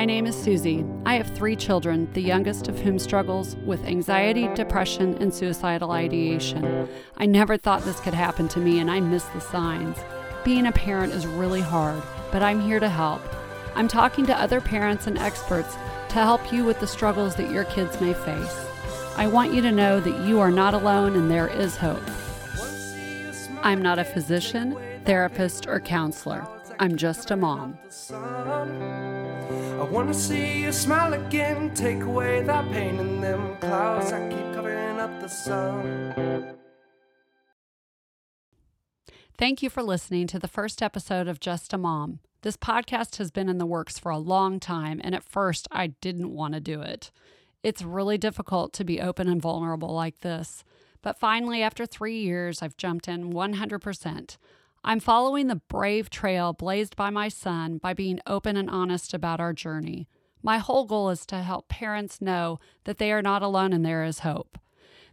My name is Susie. I have three children, the youngest of whom struggles with anxiety, depression, and suicidal ideation. I never thought this could happen to me, and I miss the signs. Being a parent is really hard, but I'm here to help. I'm talking to other parents and experts to help you with the struggles that your kids may face. I want you to know that you are not alone and there is hope. I'm not a physician, therapist, or counselor. I'm just a mom. I wanna see you smile again, take away that pain in them clouds that keep covering up the sun. Thank you for listening to the first episode of Just a Mom. This podcast has been in the works for a long time, and at first I didn't want to do it. It's really difficult to be open and vulnerable like this. But finally, after three years, I've jumped in 100%. I'm following the brave trail blazed by my son by being open and honest about our journey. My whole goal is to help parents know that they are not alone and there is hope.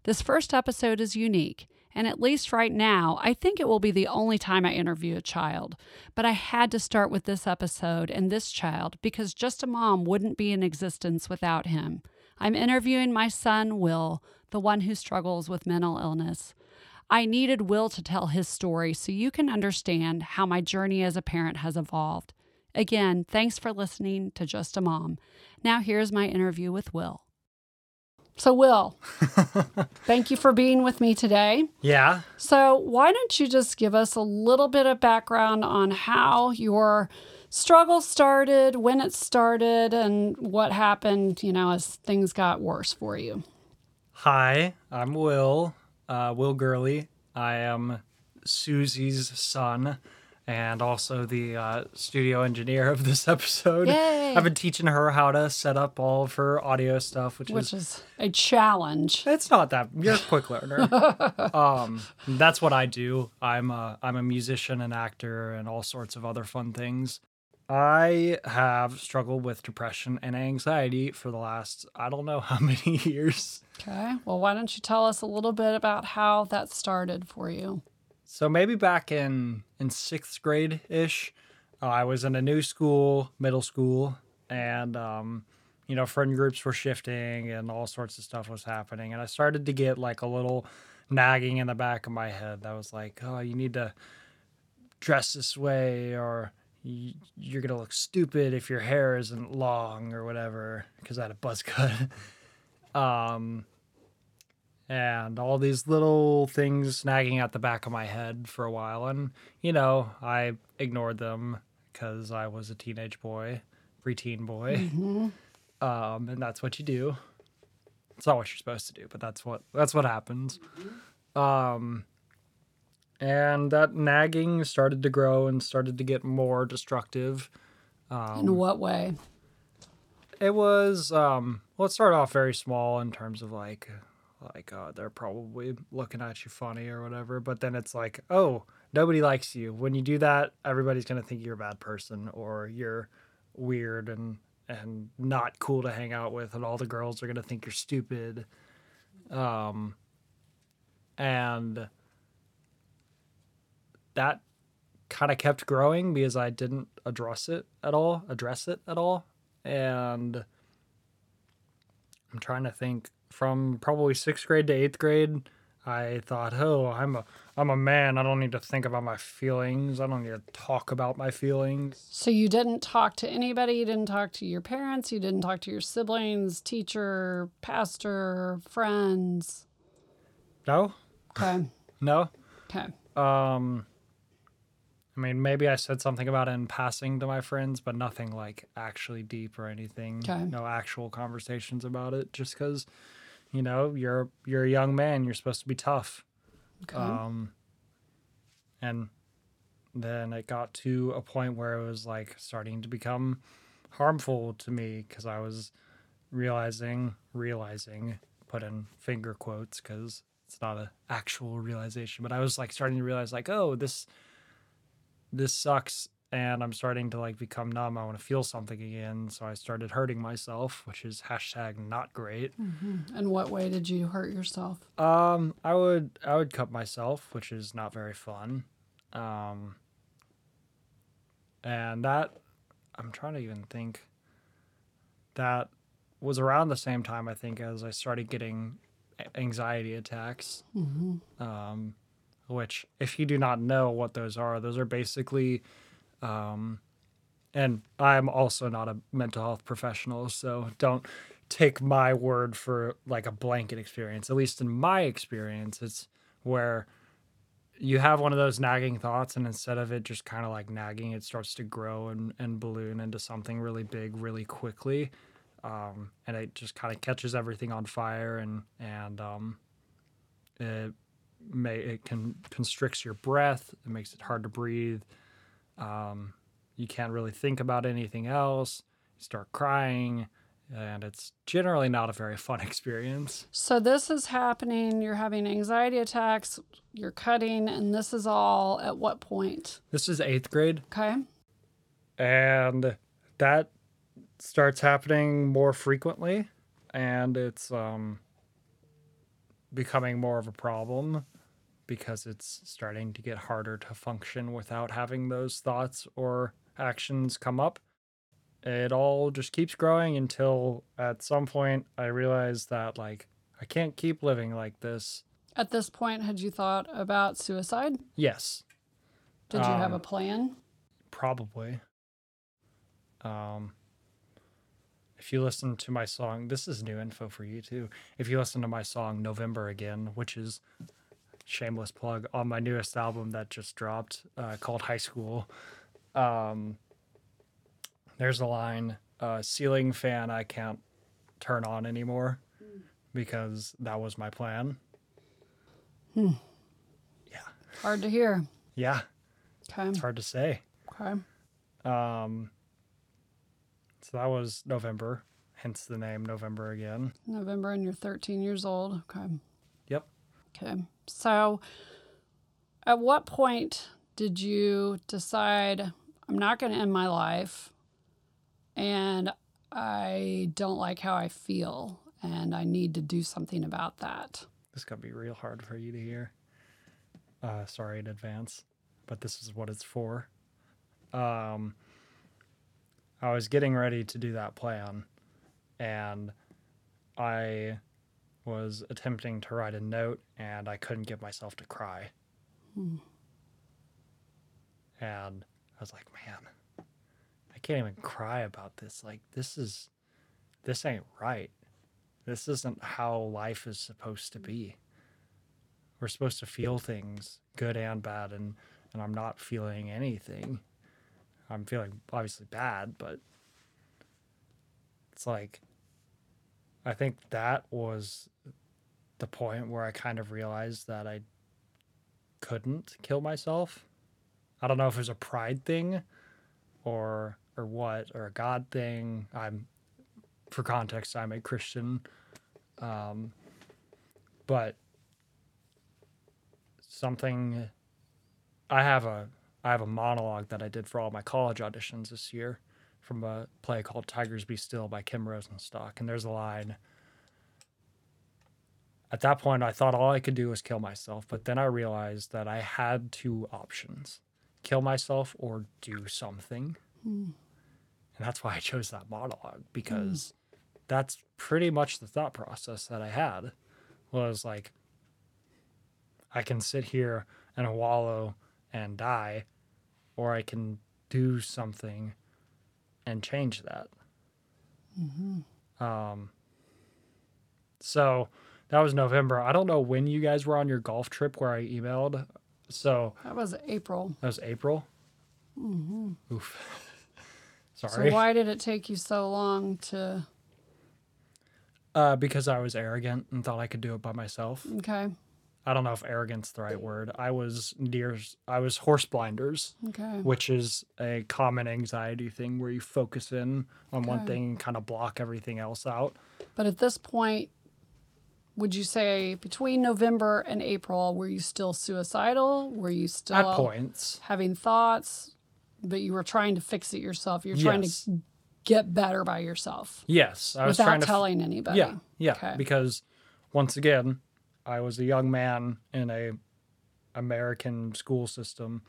This first episode is unique, and at least right now, I think it will be the only time I interview a child. But I had to start with this episode and this child because just a mom wouldn't be in existence without him. I'm interviewing my son, Will, the one who struggles with mental illness. I needed Will to tell his story so you can understand how my journey as a parent has evolved. Again, thanks for listening to Just a Mom. Now, here's my interview with Will. So, Will, thank you for being with me today. Yeah. So, why don't you just give us a little bit of background on how your struggle started, when it started, and what happened, you know, as things got worse for you? Hi, I'm Will uh, Will Gurley. I am Susie's son and also the uh, studio engineer of this episode. Yay. I've been teaching her how to set up all of her audio stuff, which, Which is is a challenge. it's not that you're a quick learner. um, that's what I do. I'm a I'm a musician and actor and all sorts of other fun things. I have struggled with depression and anxiety for the last I don't know how many years. Okay. Well, why don't you tell us a little bit about how that started for you? So maybe back in in sixth grade ish, uh, I was in a new school, middle school, and um, you know, friend groups were shifting and all sorts of stuff was happening, and I started to get like a little nagging in the back of my head that was like, oh, you need to dress this way, or "Y- you're gonna look stupid if your hair isn't long or whatever, because I had a buzz cut. um, and all these little things nagging at the back of my head for a while. And, you know, I ignored them because I was a teenage boy, preteen boy. Um, and that's what you do. It's not what you're supposed to do, but that's what that's what happens. Um, and that nagging started to grow and started to get more destructive. In what way? It was um well it started off very small in terms of like like uh, they're probably looking at you funny or whatever, but then it's like, oh, nobody likes you. When you do that, everybody's gonna think you're a bad person or you're weird and and not cool to hang out with, and all the girls are gonna think you're stupid. Um, and that kind of kept growing because I didn't address it at all, address it at all. And I'm trying to think from probably sixth grade to eighth grade, I thought, oh, I'm a I'm a man. I don't need to think about my feelings. I don't need to talk about my feelings. So you didn't talk to anybody, you didn't talk to your parents, you didn't talk to your siblings, teacher, pastor, friends. No, Okay. no. Okay. Um, I mean, maybe I said something about it in passing to my friends, but nothing like actually deep or anything. Okay. No actual conversations about it. Just because, you know, you're you're a young man. You're supposed to be tough. Okay. Um, and then it got to a point where it was like starting to become harmful to me because I was realizing, realizing, put in finger quotes because it's not an actual realization, but I was like starting to realize like, oh, this, this sucks. And I'm starting to like become numb. I want to feel something again. So I started hurting myself, which is hashtag not great. And what way did you hurt yourself? Um, I would I would cut myself, which is not very fun. Um, and that I'm trying to even think. that was around the same time I think as I started getting anxiety attacks. Um, which, if you do not know what those are, those are basically, um, and I'm also not a mental health professional, so don't take my word for like a blanket experience. At least in my experience, it's where you have one of those nagging thoughts and instead of it just kind of like nagging it starts to grow and, and balloon into something really big really quickly um, and it just kind of catches everything on fire and and um, it may it can constricts your breath it makes it hard to breathe um, you can't really think about anything else you start crying and it's generally not a very fun experience So this is happening. You're having anxiety attacks. You're cutting, and this is all at what point? this is eighth grade Okay. and that starts happening more frequently and it's um becoming more of a problem because it's starting to get harder to function without having those thoughts or actions come up it all just keeps growing until at some point i realize that like i can't keep living like this At this point, had you thought about suicide? yes Did you have a Um, plan? Probably. Um, if you listen to my song, this is new info for you too. If you listen to my song November Again, which is shameless plug on my newest album that just dropped uh, called High School, um, there's a line uh, ceiling fan I can't turn on anymore because that was my plan. Hmm. Yeah. Hard to hear. Yeah, Okay. it's hard to say. Okay. Um, so that was November, hence the name November again. November, and you're 13 years old. Okay. Yep. Okay. So, at what point did you decide I'm not going to end my life and I don't like how I feel and I need to do something about that? This gonna be real hard for you to hear. Uh, sorry in advance, but this is what it's for. Um, I was getting ready to do that plan, and I was attempting to write a note, and I couldn't get myself to cry. And I was like, man, I can't even cry about this. Like, this is, this ain't right. This isn't how life is supposed to be. We're supposed to feel things, good and bad, and, and I'm not feeling anything. I'm feeling obviously bad, but it's like, I think that was the point where I kind of realized that I couldn't kill myself. I don't know if it was a pride thing or or what or a God thing. I'm for context, I'm a Christian. Um, but something I have a I have a monologue that I did for all my college auditions this year from a play called Tigers Be Still by Kim Rosenstock. And there's a line. At that point, I thought all I could do was kill myself, but then I realized that I had two options kill myself or do something. Hmm. And that's why I chose that monologue hmm. because that's pretty much the thought process that I had was like, I can sit here and wallow and die, or I can do something and change that. Mm-hmm. Um, so that was November. I don't know when you guys were on your golf trip where I emailed. So That was April. that was April. Oof. Sorry. So, why did it take you so long to? Uh, because I was arrogant and thought I could do it by myself. Okay. I don't know if arrogant's the right word. I was near. I was horse blinders, Okay. which is a common anxiety thing where you focus in on one thing and kind of block everything else out. But at this point, would you say between November and April, were you still suicidal? Were you still At points, having thoughts, but you were trying to fix it yourself? You're trying Yes. to get better by yourself yes, I was without trying to. f- telling anybody. Yeah, yeah. Okay. Because once again, I was a young man in a American school system.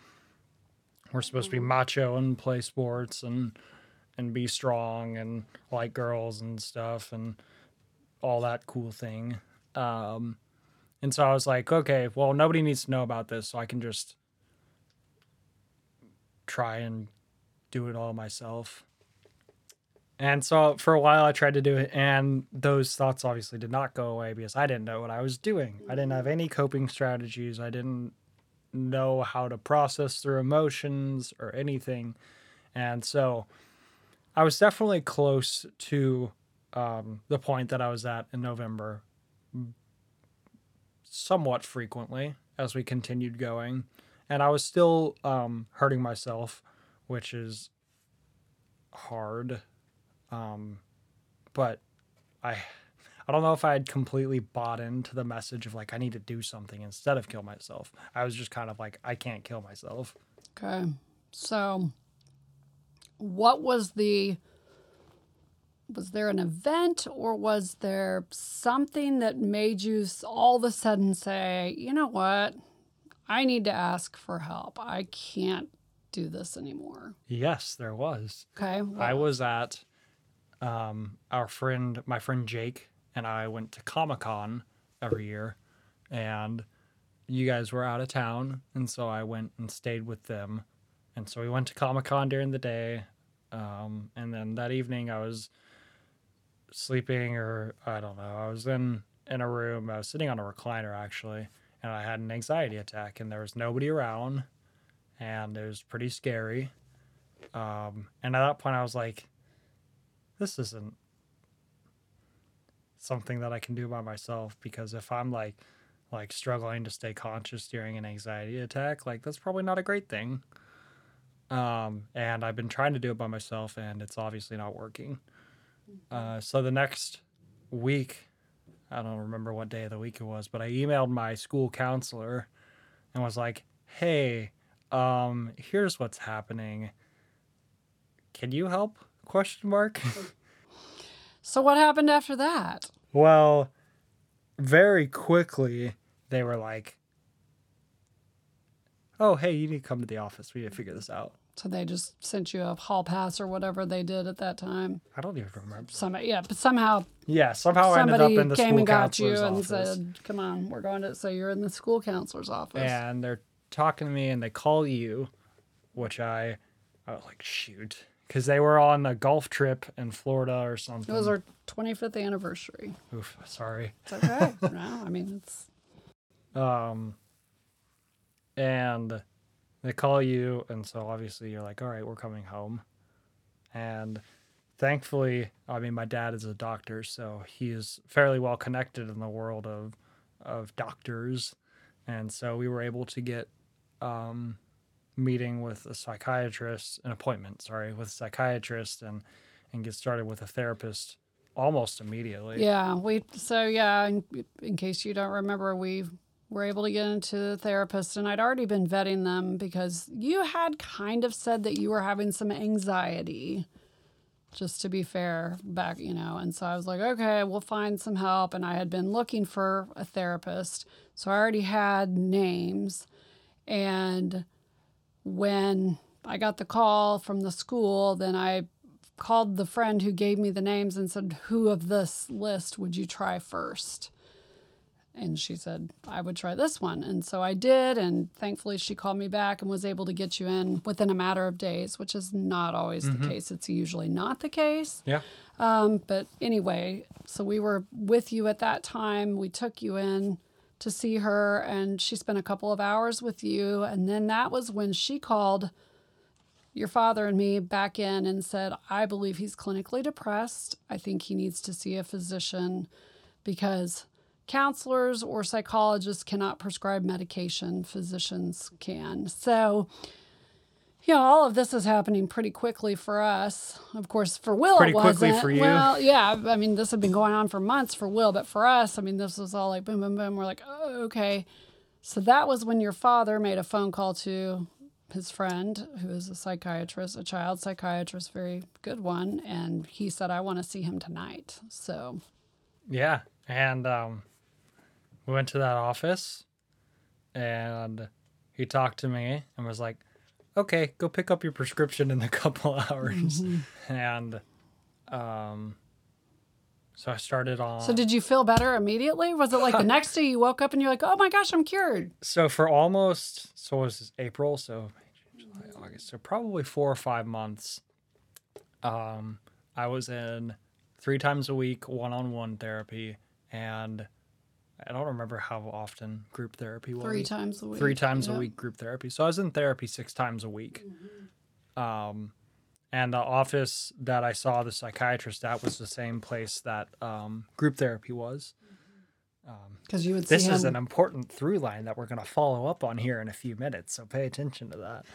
We're supposed to be mm. macho and play sports and and be strong and like girls and stuff and all that cool thing. Um, and so I was like, okay, well, nobody needs to know about this, so I can just try and do it all myself. And so for a while I tried to do it, and those thoughts obviously did not go away because I didn't know what I was doing. I didn't have any coping strategies. I didn't know how to process through emotions or anything. And so I was definitely close to um, the point that I was at in November somewhat frequently as we continued going. And I was still um, hurting myself, which is hard. Um, but I I don't know if I had completely bought into the message of like I need to do something instead of kill myself. I was just kind of like I can't kill myself. Okay. So, what was the was there an event or was there something that made you all of a sudden say, you know what? I need to ask for help. I can't do this anymore. Yes, there was. Okay. I was at um, our friend, my friend Jake, and I went to Comic Con every year, and you guys were out of town, and so I went and stayed with them, and so we went to Comic Con during the day, um, and then that evening I was sleeping, or I don't know, I was in in a room, I was sitting on a recliner actually, and I had an anxiety attack, and there was nobody around, and it was pretty scary. Um, and at that point, I was like, this isn't something that I can do by myself because if I'm like like struggling to stay conscious during an anxiety attack, like that's probably not a great thing. Um, and I've been trying to do it by myself, and it's obviously not working. Uh, so the next week, I don't remember what day of the week it was, but I emailed my school counselor and was like, "Hey, um, here's what's happening. Can you help?" Question mark. So what happened after that? Well, very quickly they were like, "Oh, hey, you need to come to the office. We need to figure this out." So they just sent you a hall pass or whatever they did at that time. I don't even remember. Some yeah, but somehow Yeah, somehow I ended up in the came school and got you counselor's and said, "Come on, we're going to." So you're in the school counselor's office. and they're talking to me, and they call you, which I, I was like, shoot, because they were on a golf trip in Florida or something. It was our 25th anniversary. Oof, sorry. It's okay. no, I mean it's Um, and they call you, and so obviously you're like, all right, we're coming home. And thankfully, I mean, my dad is a doctor, so he is fairly well connected in the world of of doctors, and so we were able to get um, meeting with a psychiatrist, an appointment, sorry, with a psychiatrist, and and get started with a therapist almost immediately. yeah. We so yeah. In, in case you don't remember, we were able to get into the therapist, and I'd already been vetting them because you had kind of said that you were having some anxiety. Just to be fair, back you know, and so I was like, okay, we'll find some help. And I had been looking for a therapist, so I already had names. And when I got the call from the school, then I called the friend who gave me the names and said, Who of this list would you try first? And she said, I would try this one. And so I did. And thankfully, she called me back and was able to get you in within a matter of days, which is not always the case. It's usually not the case. Yeah. Um, but anyway, so we were with you at that time. We took you in to see her, and she spent a couple of hours with you. And then that was when she called your father and me back in and said, I believe he's clinically depressed. I think he needs to see a physician because counselors or psychologists cannot prescribe medication, physicians can. So, you know, all of this is happening pretty quickly for us. Of course, for Will, Pretty it quickly wasn't. for you. Well, yeah, I mean, this had been going on for months for Will, but for us, I mean, this was all like boom, boom, boom. We're like, oh, okay. So that was when your father made a phone call to his friend, who is a psychiatrist, a child psychiatrist, very good one, and he said, I want to see him tonight. So, Yeah, and um, we went to that office, and he talked to me and was like, okay, go pick up your prescription in a couple hours. And um, so I started on. So did you feel better immediately? Was it like the next day you woke up and you're like, oh my gosh, I'm cured? so for almost so was April, so July, August, so probably four or five months. Um, I was in three times a week one-on-one therapy, and I don't remember how often group therapy was. Three times a week. three times Yeah. a week group therapy. So I was in therapy six times a week. Um, and the office that I saw the psychiatrist at was the same place that um, group therapy was. Because you would This is him an important through line that we're going to follow up on here in a few minutes. So pay attention to that.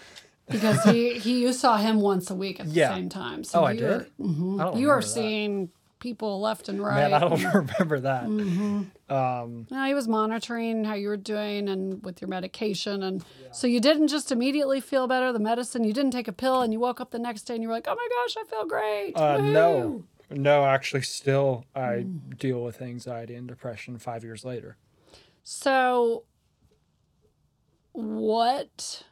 because he, he you saw him once a week at the Yeah. same time. So Oh, I did? Mhm. I don't you remember that. seeing people left and right. Man, I don't remember that. Mm-hmm. Um, No, he was monitoring how you were doing and with your medication. And so you didn't just immediately feel better, the medicine. You didn't take a pill and you woke up the next day and you were like, oh my gosh, I feel great. uh, no, no, actually, still, I Mm. deal with anxiety and depression five years later. So, what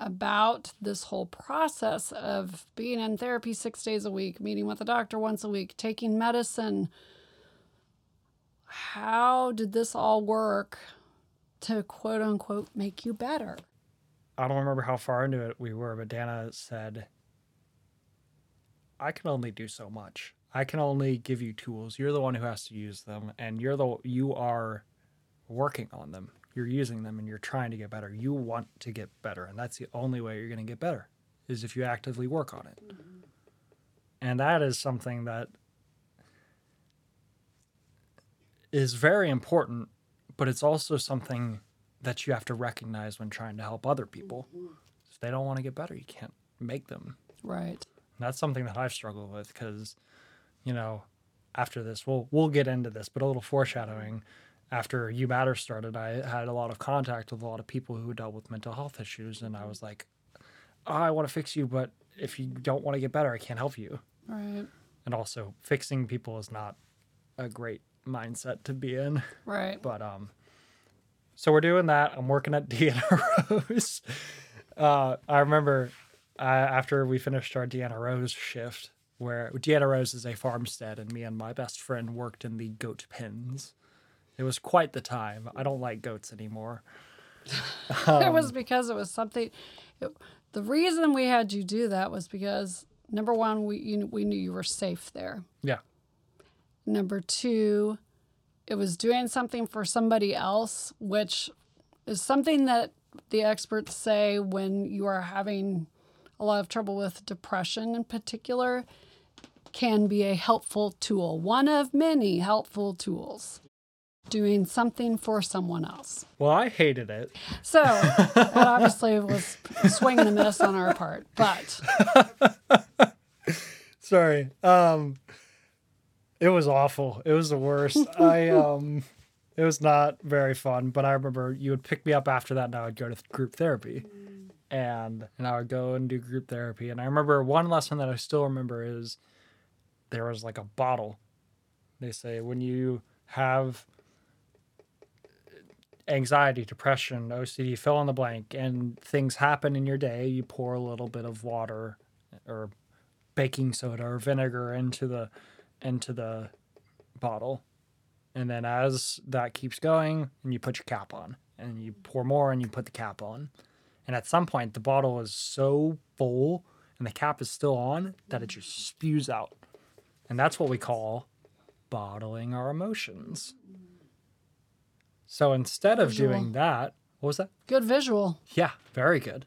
about this whole process of being in therapy six days a week, meeting with a doctor once a week, taking medicine? How did this all work to quote unquote make you better? I don't remember how far into it we were, but Dana said, I can only do so much. I can only give you tools. You're the one who has to use them, and you're the you are working on them. You're using them and you're trying to get better. You want to get better, and that's the only way you're going to get better is if you actively work on it. Mm-hmm. And that is something that is very important, but it's also something that you have to recognize when trying to help other people. Mm-hmm. If they don't want to get better, you can't make them. Right. And that's something that I've struggled with because, you know, after this, we'll we'll get into this, but a little foreshadowing. After You Matter started, I had a lot of contact with a lot of people who dealt with mental health issues, and I was like, oh, I want to fix you, but if you don't want to get better, I can't help you. Right. And also, fixing people is not a great mindset to be in. Right. But um, so we're doing that. I'm working at Deanna Rose. Uh, I remember uh, after we finished our Deanna Rose shift, where Deanna Rose is a farmstead, and me and my best friend worked in the goat pens. It was quite the time. I don't like goats anymore. it Um, was because it was something. It, the reason we had you do that was because number one, we you, we knew you were safe there. Yeah. Number two, it was doing something for somebody else, which is something that the experts say when you are having a lot of trouble with depression in particular can be a helpful tool, one of many helpful tools. Doing something for someone else. Well, I hated it. So that obviously was a swing and a miss on our part, but Sorry. Um, it was awful. It was the worst. I um, it was not very fun. But I remember you would pick me up after that, and I would go to group therapy, and and I would go and do group therapy. And I remember one lesson that I still remember is there was like a bottle. They say when you have anxiety, depression, OCD, fill in the blank, and things happen in your day, you pour a little bit of water or baking soda or vinegar into the into the bottle. And then as that keeps going, and you put your cap on, and you pour more, and you put the cap on. And at some point, the bottle is so full, and the cap is still on, that it just spews out. And that's what we call bottling our emotions. So instead of Visual. doing that, what was that? good visual. Yeah, very good.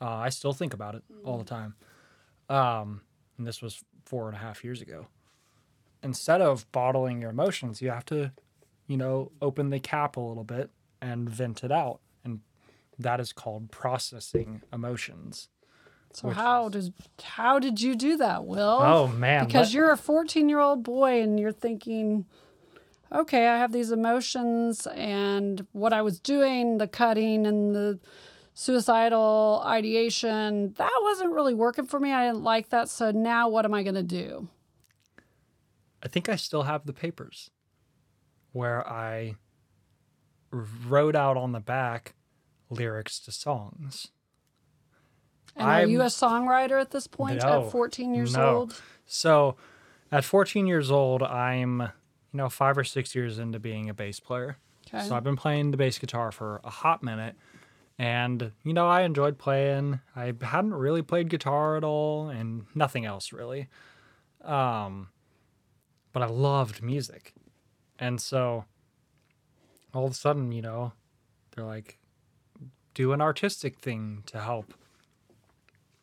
Uh, I still think about it all the time. Um, and this was four and a half years ago. Instead of bottling your emotions, you have to, you know, open the cap a little bit and vent it out. And that is called processing emotions. So how does how did you do that, Will? Oh, man. because you're a 14 year old boy and you're thinking, okay, I have these emotions and what I was doing, the cutting and the suicidal ideation, that wasn't really working for me. I didn't like that. So now what am I going to do? I think I still have the papers where I wrote out on the back lyrics to songs. And are you a I'm- songwriter at this point No, at 14 years no. old? So, at 14 years old, I'm, you know, five or six years into being a bass player. Okay. So I've been playing the bass guitar for a hot minute. And, you know, I enjoyed playing. I hadn't really played guitar at all and nothing else really. Um, but I loved music. And so all of a sudden, you know, they're like, do an artistic thing to help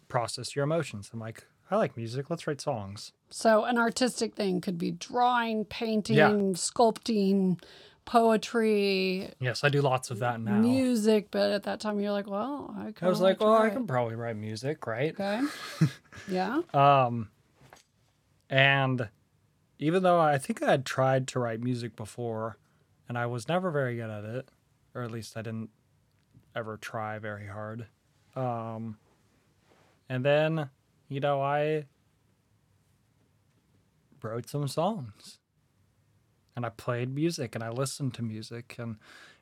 process your emotions. I'm like, I like music. Let's write songs. So, an artistic thing could be drawing, painting, Yeah. sculpting, poetry, Yes, I do lots of that now. music. But at that time, you're like, well, I, I was like, well, I can probably write music, right? Okay. yeah. Um, and even though I think I had tried to write music before, and I was never very good at it, or at least I didn't ever try very hard. Um, and then, you know, I wrote some songs, and I played music, and I listened to music, and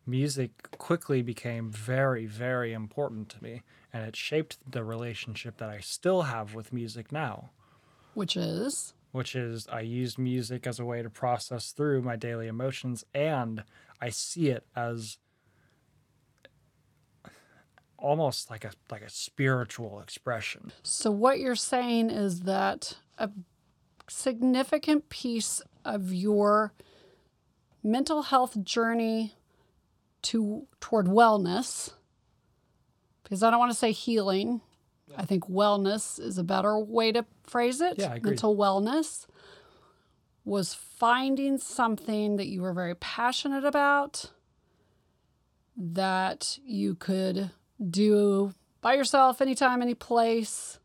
music quickly became very, very important to me, and it shaped the relationship that I still have with music now. Which is? Which is I use music as a way to process through my daily emotions and I see it as almost like a like a spiritual expression. so. What you're saying is that a significant piece of your mental health journey to toward wellness, because I don't want to say healing. I think wellness is a better way to phrase it. Yeah, I agree. Mental wellness was finding something that you were very passionate about that you could do by yourself anytime, any place.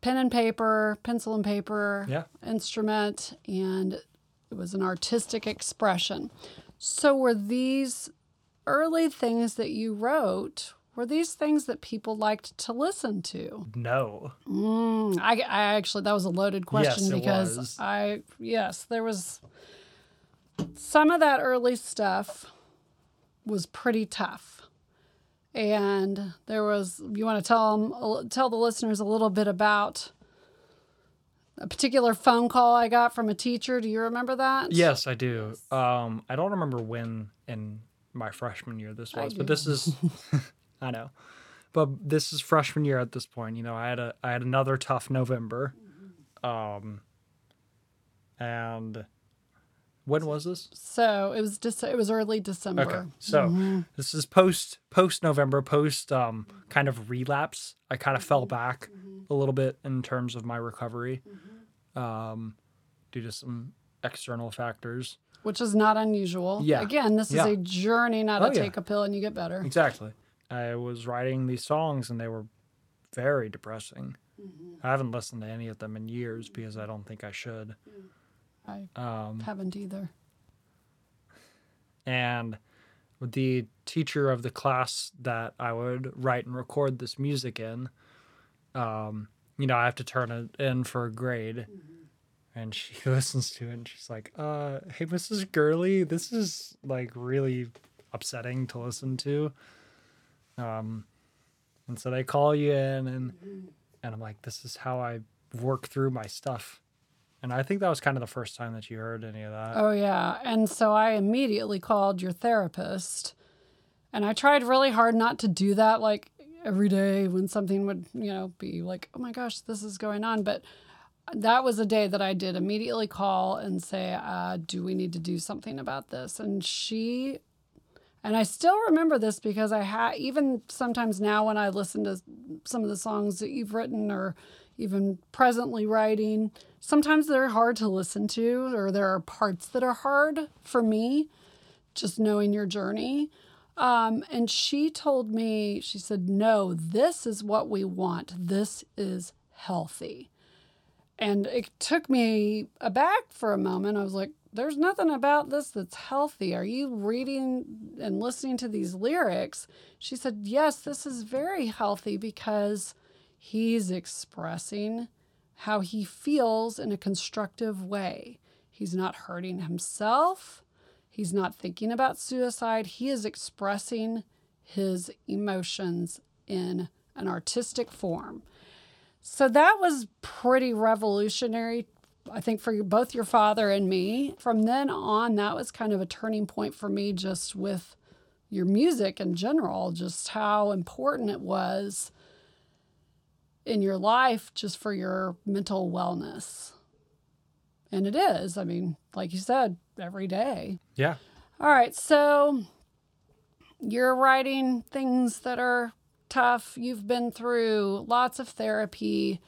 Pen and paper, pencil and paper, Yeah. instrument, and it was an artistic expression. So, were these early things that you wrote? Were these things that people liked to listen to? No. Mm, I, I actually, that was a loaded question Yes, because was. I, yes, there was some of that early stuff was pretty tough. And there was, you want to tell them, tell the listeners a little bit about a particular phone call I got from a teacher. Do you remember that? Yes, I do. Um I don't remember when in my freshman year this was, but this is I know. But this is freshman year at this point. You know, I had a I had another tough November. Um and when was this? So it was just, it was early December. Okay. So mm-hmm. this is post post November, post um kind of relapse. I kind of mm-hmm. fell back mm-hmm. a little bit in terms of my recovery. Um due to some external factors. Which is not unusual. Yeah. Again, this is a journey, not Oh, a yeah. take a pill and you get better. Exactly. I was writing these songs and they were very depressing. I haven't listened to any of them in years because I don't think I should. Mm. I Um haven't either. and the teacher of the class that I would write and record this music in, um, you know, I have to turn it in for a grade. And she listens to it and she's like, uh, hey, Mrs. Gurley, this is like really upsetting to listen to. Um, and so they call you in and, and I'm like, this is how I work through my stuff. And I think that was kind of the first time that you heard any of that. Oh, yeah. And so I immediately called your therapist. And I tried really hard not to do that like every day when something would, you know, be like, oh my gosh, this is going on. But that was a day that I did immediately call and say, uh, do we need to do something about this? And she, and I still remember this because I had, even sometimes now when I listen to some of the songs that you've written or even presently writing, sometimes they're hard to listen to, or there are parts that are hard for me, just knowing your journey. Um, and she told me, she said, No, this is what we want. This is healthy. And it took me aback for a moment. I was like, there's nothing about this that's healthy. Are you reading and listening to these lyrics? She said, Yes, this is very healthy because he's expressing how he feels in a constructive way. He's not hurting himself. He's not thinking about suicide. He is expressing his emotions in an artistic form. So that was pretty revolutionary, I think, for both your father and me. From then on, that was kind of a turning point for me just with your music in general, just how important it was in your life just for your mental wellness. And it is. I mean, like you said, every day. Yeah. All right, so you're writing things that are tough. You've been through lots of therapy.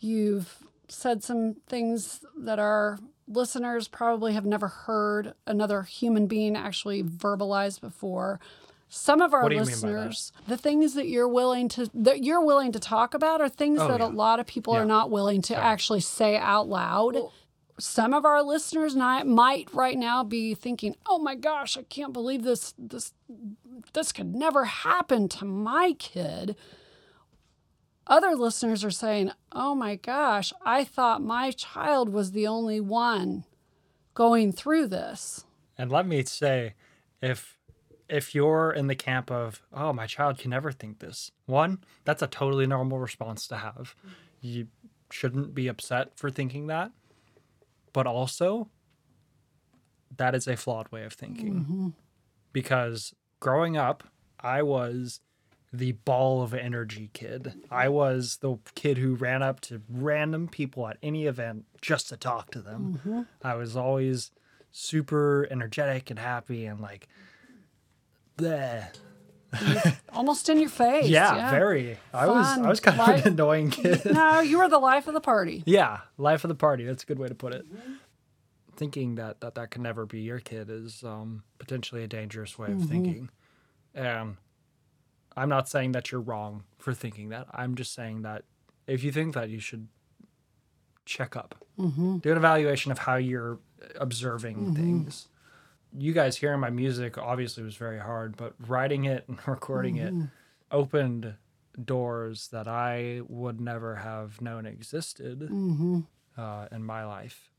You've said some things that our listeners probably have never heard another human being actually verbalize before. Some of our What do you mean by that? listeners, the things that you're willing to that you're willing to talk about are things Oh, that a lot of people Yeah. are not willing to actually say out loud some of our listeners ni- might right now be thinking, "Oh my gosh, I can't believe this this this could never happen to my kid." Other listeners are saying, "Oh my gosh, I thought my child was the only one going through this." And let me say, if if you're in the camp of, oh, my child can never think this, one, that's a totally normal response to have. Mm-hmm. You shouldn't be upset for thinking that. But also, that is a flawed way of thinking. Mm-hmm. Because growing up, I was the ball of energy kid. I mm-hmm. was the kid who ran up to random people at any event just to talk to them. I was always super energetic and happy and like bleh. Almost in your face. Yeah, very. I was Fun, I was kind of an annoying kid. No, you were the life of the party. yeah, life of the party. That's a good way to put it. Thinking that that that can never be your kid is um, potentially a dangerous way of mm-hmm. thinking. And I'm not saying that you're wrong for thinking that. I'm just saying that if you think that, you should check up, mm-hmm. do an evaluation of how you're observing mm-hmm. things. You guys hearing my music obviously was very hard, but writing it and recording it mm-hmm. opened doors that I would never have known existed mm-hmm. uh, in my life.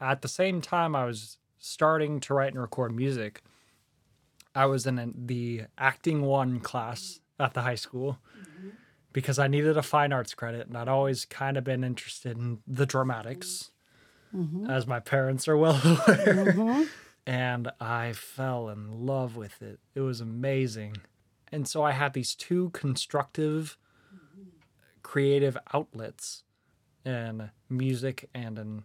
At the same time, I was starting to write and record music. I was in the acting one class at the high school mm-hmm. because I needed a fine arts credit, and I'd always kind of been interested in the dramatics, as my parents are well aware. And I fell in love with it. It was amazing. And so I had these two constructive, creative outlets in music and in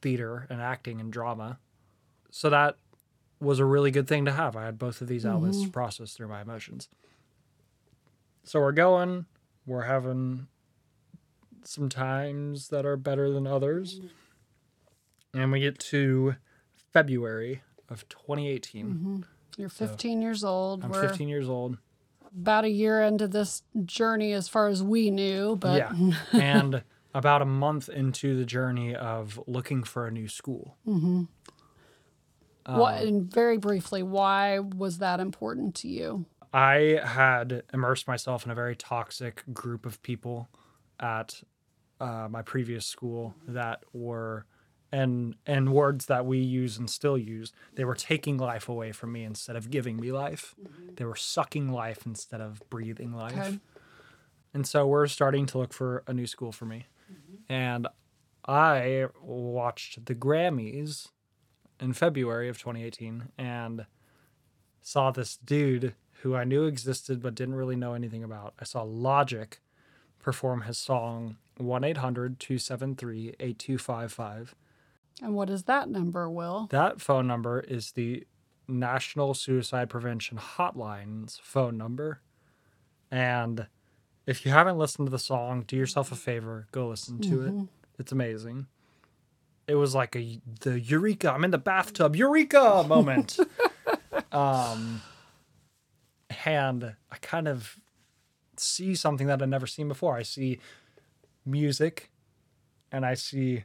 theater and acting and drama. So that was a really good thing to have. I had both of these outlets mm-hmm. to process through my emotions. So we're going, we're having some times that are better than others. Mm-hmm. And we get to February of 2018. You're 15 years old. I'm we're 15 years old. about a year into this journey as far as we knew, but yeah. and about a month into the journey of looking for a new school. Mm-hmm. what and very briefly, why was that important to you? I had immersed myself in a very toxic group of people at uh, my previous school that were, and and words that we use and still use, they were taking life away from me instead of giving me life. Mm-hmm. They were sucking life instead of breathing life. Okay. And so we're starting to look for a new school for me. Mm-hmm. And I watched the Grammys in February of 2018 and saw this dude who I knew existed but didn't really know anything about. I saw Logic perform his song 1 800 273 8255. And what is that number, Will? That phone number is the National Suicide Prevention Hotline's phone number. And if you haven't listened to the song, do yourself a favor, go listen to it. It's amazing. It was like a the eureka, I'm in the bathtub, eureka moment. um and I kind of see something that I've never seen before. I see music and I see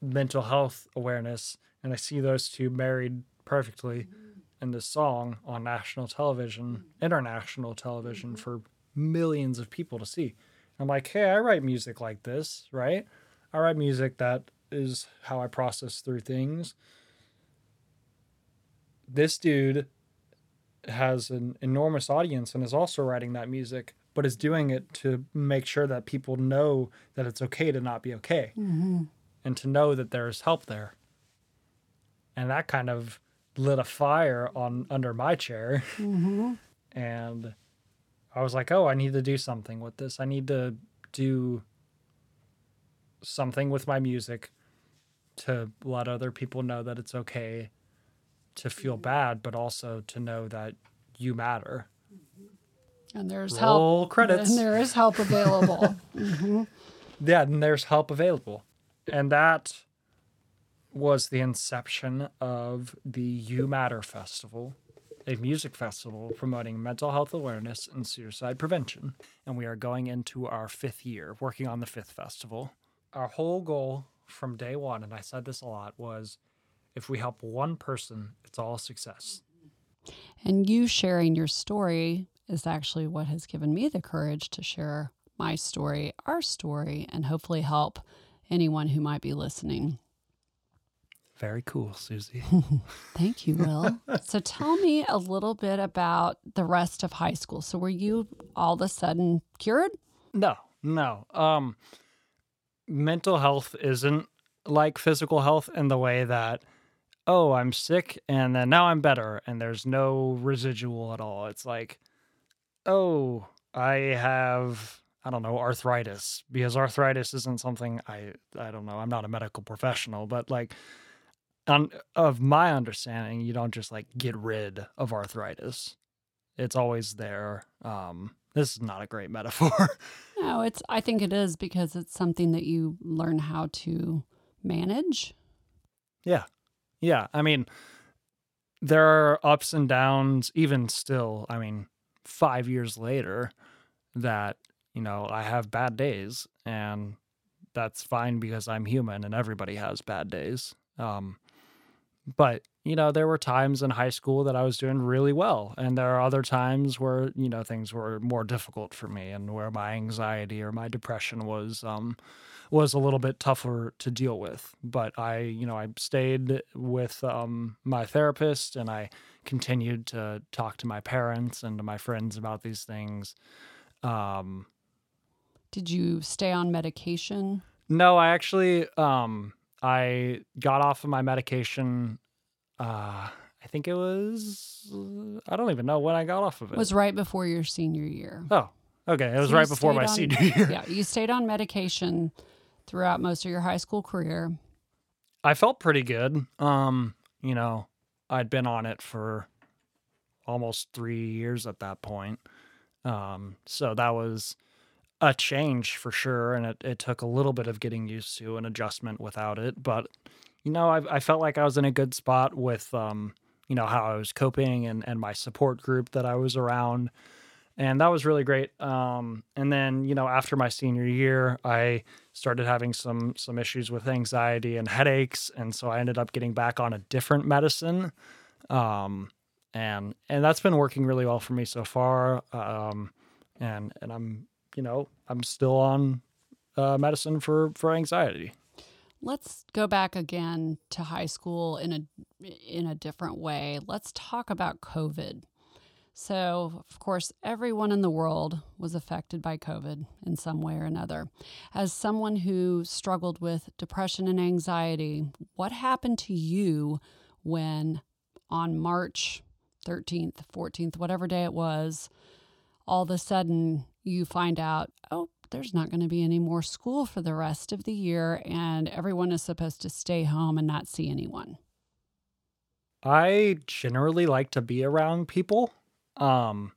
mental health awareness, and I see those two married perfectly mm-hmm. in this song on national television, mm-hmm. international television mm-hmm. for millions of people to see. I'm like, hey, I write music like this, right? I write music that is how I process through things. This dude has an enormous audience and is also writing that music. but is doing it to make sure that people know that it's okay to not be okay and to know that there's help there. And that kind of lit a fire on under my chair. Mm-hmm. And I was like, oh, I need to do something with this. I need to do something with my music to let other people know that it's okay to feel mm-hmm. bad, but also to know that you matter. And there's Roll help. credits. And there is help available. Mm-hmm. Yeah, and there's help available. And that was the inception of the You Matter Festival, a music festival promoting mental health awareness and suicide prevention. And we are going into our fifth year, working on the fifth festival. Our whole goal from day one, and I said this a lot, was if we help one person, it's all success. and you sharing your story is actually what has given me the courage to share my story, our story, and hopefully help anyone who might be listening. Very cool, Susie. Thank you, Will. so tell me a little bit about the rest of high school. So were you all of a sudden cured? No, no. Um, mental health isn't like physical health in the way that, oh, I'm sick and then now I'm better and there's no residual at all. It's like, oh, I have, I don't know, arthritis because arthritis isn't something I, I don't know. I'm not a medical professional, but like, on, of my understanding, you don't just like get rid of arthritis. It's always there. Um, this is not a great metaphor. No, it's I think it is because it's something that you learn how to manage. Yeah. Yeah. I mean, there are ups and downs, even still. I mean, five years later, that, you know, I have bad days, and that's fine because I'm human and everybody has bad days. Um, but, you know, there were times in high school that I was doing really well. And there are other times where, you know, things were more difficult for me and where my anxiety or my depression was, um, was a little bit tougher to deal with. But I, you know, I stayed with um, my therapist and I continued to talk to my parents and to my friends about these things. Um, Did you stay on medication? no, I actually, um, I got off of my medication. Uh, I think it was, I don't even know when I got off of it. It was right before your senior year. oh, okay. It was So right before my stayed senior year. yeah, you stayed on medication throughout most of your high school career. I felt pretty good. Um, you know, I'd been on it for almost three years at that point. Um, so that was a change for sure, and it, it took a little bit of getting used to an adjustment without it. But you know, I, I felt like I was in a good spot with um, you know, how I was coping and and my support group that I was around. And that was really great. Um, and then, you know, after my senior year, I started having some some issues with anxiety and headaches, and so I ended up getting back on a different medicine. Um, and and that's been working really well for me so far. Um, and and I'm you know I'm still on uh, medicine for for anxiety. Let's go back again to high school in a in a different way. Let's talk about COVID. So, of course, everyone in the world was affected by COVID in some way or another. As someone who struggled with depression and anxiety, what happened to you when on March 13th, 14th, whatever day it was, all of a sudden you find out, oh, there's not going to be any more school for the rest of the year, and everyone is supposed to stay home and not see anyone. I generally like to be around people. Um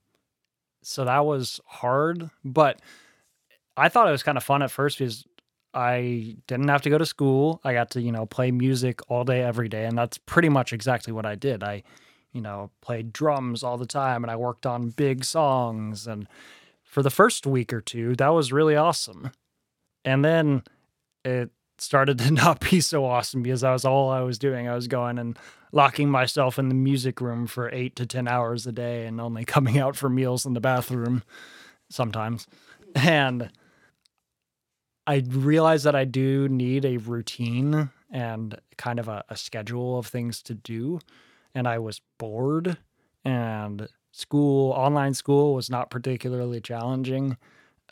so that was hard, but I thought it was kind of fun at first because I didn't have to go to school. I got to, you know, play music all day every day and that's pretty much exactly what I did. I, you know, played drums all the time and I worked on big songs and for the first week or two, that was really awesome. And then it started to not be so awesome because that was all I was doing. I was going and locking myself in the music room for eight to 10 hours a day and only coming out for meals in the bathroom sometimes. And I realized that I do need a routine and kind of a, a schedule of things to do. And I was bored. And school, online school was not particularly challenging.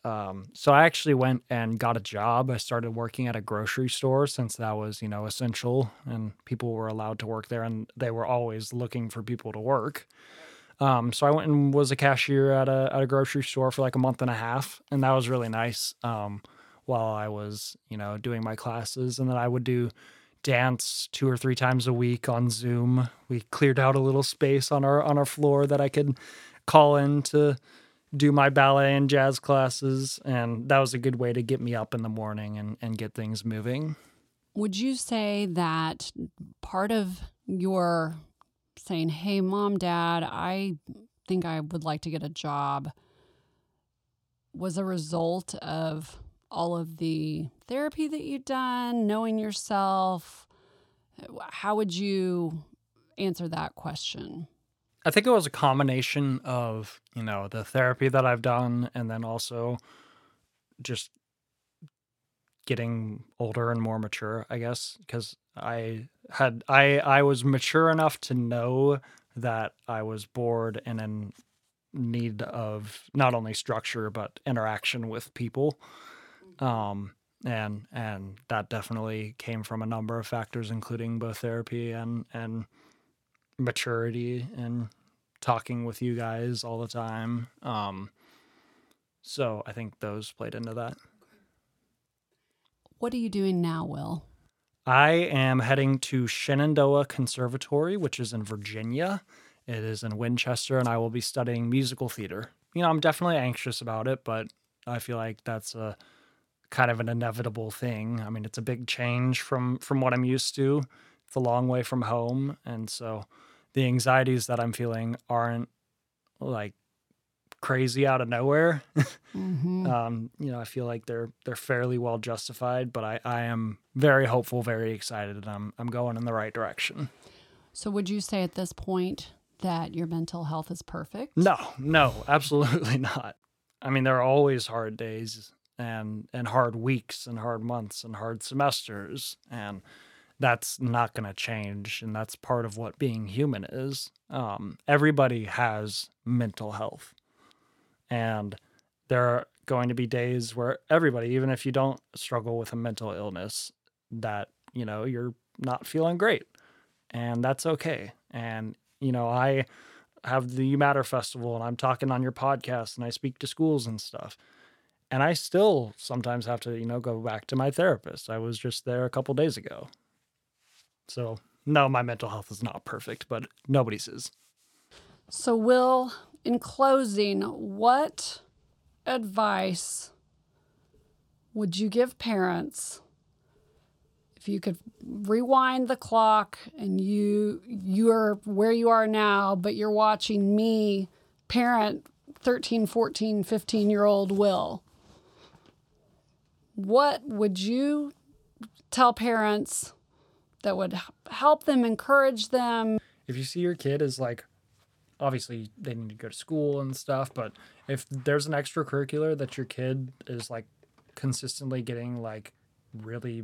Um, so I actually went and got a job. I started working at a grocery store since that was, you know, essential and people were allowed to work there and they were always looking for people to work. Um, so I went and was a cashier at a, at a grocery store for like a month and a half. And that was really nice. Um, while I was, you know, doing my classes. And then I would do dance two or three times a week on Zoom. We cleared out a little space on our on our floor that I could call in to do my ballet and jazz classes and that was a good way to get me up in the morning and, and get things moving. Would you say that part of your saying, Hey mom, dad, I think I would like to get a job was a result of all of the therapy that you've done, knowing yourself? How would you answer that question? I think it was a combination of, you know, the therapy that I've done and then also just getting older and more mature, I guess, because I had I I was mature enough to know that I was bored and in need of not only structure but interaction with people. Um, and and that definitely came from a number of factors, including both therapy and and maturity and talking with you guys all the time. Um, so I think those played into that. What are you doing now, Will? I am heading to Shenandoah Conservatory, which is in Virginia. It is in Winchester, and I will be studying musical theater. You know, I'm definitely anxious about it, but I feel like that's a kind of an inevitable thing. I mean, it's a big change from from what I'm used to. It's a long way from home, and so the anxieties that I'm feeling aren't like crazy out of nowhere. Mm-hmm. um, you know, I feel like they're they're fairly well justified, but I, I am very hopeful, very excited, and I'm I'm going in the right direction. So, would you say at this point that your mental health is perfect? No, no, absolutely not. I mean, there are always hard days and and hard weeks and hard months and hard semesters and that's not going to change and that's part of what being human is. Um, everybody has mental health and there are going to be days where everybody even if you don't struggle with a mental illness that you know you're not feeling great and that's okay. And you know i have the you matter festival and i'm talking on your podcast and i speak to schools and stuff and I still sometimes have to, you know, go back to my therapist. I was just there a couple days ago. So, no, my mental health is not perfect, but nobody's is. So, Will, in closing, what advice would you give parents if you could rewind the clock and you you're where you are now, but you're watching me parent 13, 14, 15 year old Will? What would you tell parents that would help them, encourage them? If you see your kid is like, obviously they need to go to school and stuff, but if there's an extracurricular that your kid is like consistently getting like really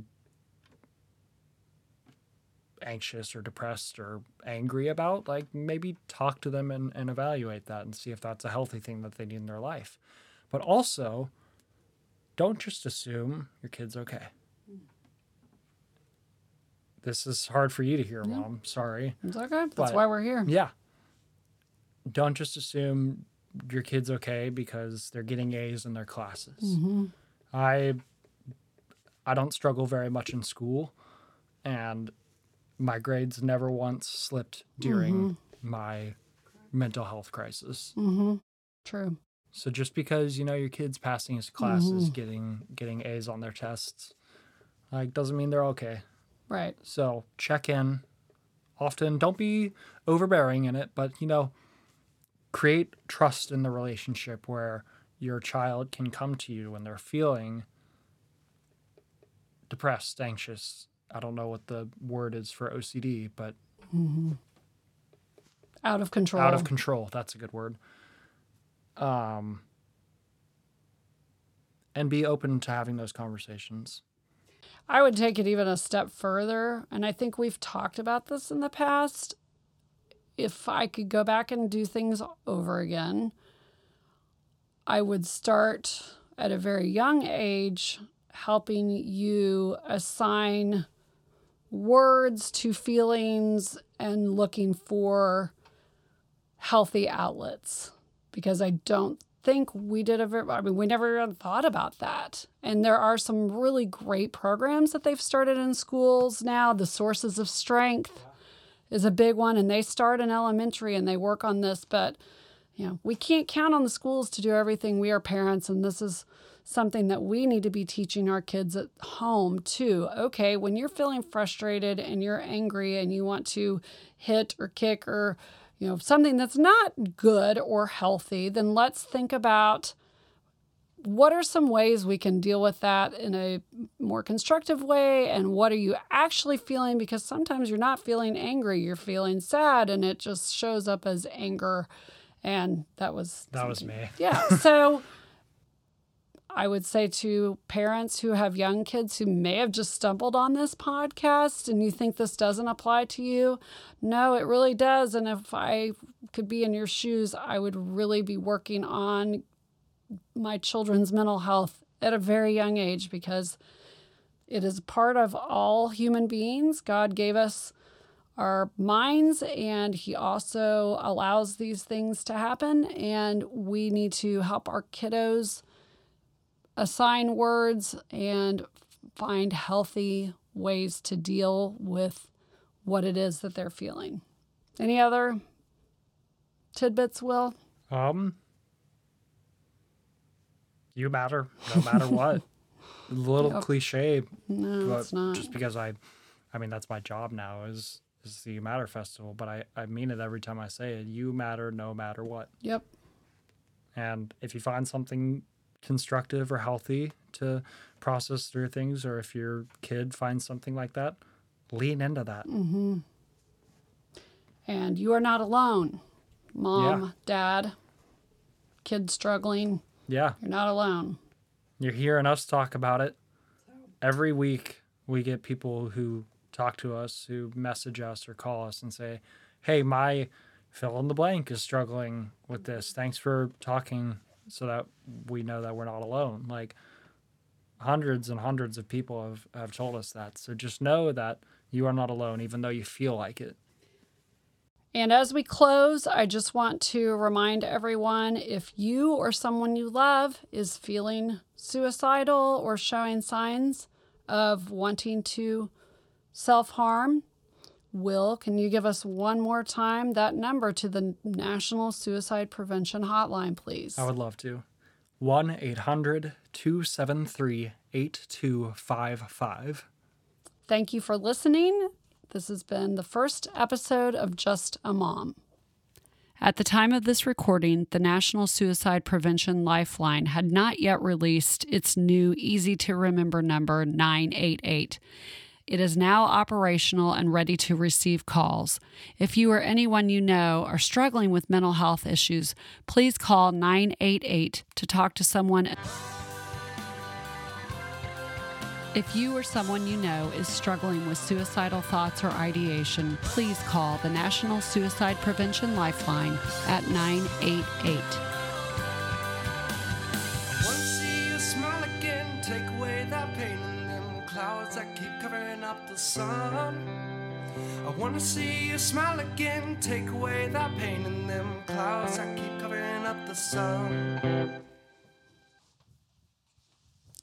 anxious or depressed or angry about, like maybe talk to them and, and evaluate that and see if that's a healthy thing that they need in their life. But also, don't just assume your kid's okay. This is hard for you to hear, Yeah. mom. Sorry. It's okay. That's But- why we're here. Yeah. Don't just assume your kid's okay because they're getting A's in their classes. Mm-hmm. I I don't struggle very much in school and my grades never once slipped during my mental health crisis. Mm-hmm. True. So just because you know your kid's passing his classes, mm-hmm. getting getting A's on their tests, like doesn't mean they're okay. Right. So check in often. Don't be overbearing in it, but you know, create trust in the relationship where your child can come to you when they're feeling depressed, anxious. I don't know what the word is for OCD, but mm-hmm. Out of control. out of control. That's a good word. Um, and be open to having those conversations. I would take it even a step further, and I think we've talked about this in the past. if I could go back and do things over again, I would start at a very young age helping you assign words to feelings and looking for healthy outlets because I don't think we did a very, I mean, we never even thought about that. And there are some really great programs that they've started in schools now. The Sources of Strength is a big one, and they start in elementary and they work on this. But, you know, we can't count on the schools to do everything. We are parents, and this is something that we need to be teaching our kids at home too. Okay, when you're feeling frustrated and you're angry and you want to hit or kick or you know, something that's not good or healthy, then let's think about what are some ways we can deal with that in a more constructive way and what are you actually feeling? Because sometimes you're not feeling angry you're feeling sad and it just shows up as anger and that was that was me. Yeah so I would say to parents who have young kids who may have just stumbled on this podcast and you think this doesn't apply to you, no, it really does. And if I could be in your shoes, I would really be working on my children's mental health at a very young age because it is part of all human beings. God gave us our minds and he also allows these things to happen and we need to help our kiddos assign words and find healthy ways to deal with what it is that they're feeling. Any other tidbits, Will? Um, you matter no matter what. A little yep. cliche, no, it's not. Just because I, I mean, that's my job now is is the You Matter Festival, but I I mean it every time I say it. You matter no matter what. Yep. And if you find something constructive or healthy to process through things, or if your kid finds something like that, lean into that. Mm-hmm. And you are not alone, mom, yeah. dad, kids struggling. Yeah. You're not alone. You're hearing us talk about it. Every week, we get people who talk to us, who message us or call us and say, Hey, my fill in the blank is struggling with this. Thanks for talking so that we know that we're not alone. Like hundreds and hundreds of people have, have told us that. So just know that you are not alone, even though you feel like it. And as we close, I just want to remind everyone if you or someone you love is feeling suicidal or showing signs of wanting to self harm, Will, can you give us one more time that number to the National Suicide Prevention Hotline, please? I would love to. 1 800 273 8255. Thank you for listening. This has been the first episode of Just a Mom. At the time of this recording, the National Suicide Prevention Lifeline had not yet released its new easy to remember number 988. It is now operational and ready to receive calls. If you or anyone you know are struggling with mental health issues, please call 988 to talk to someone. If you or someone you know is struggling with suicidal thoughts or ideation, please call the National Suicide Prevention Lifeline at 988. The sun. I wanna see you smile again, take away that pain in them clouds that keep covering up the sun.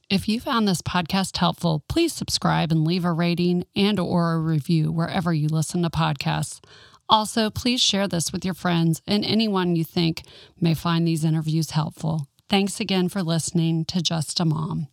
If you found this podcast helpful, please subscribe and leave a rating and or a review wherever you listen to podcasts. Also, please share this with your friends and anyone you think may find these interviews helpful. Thanks again for listening to Just a Mom.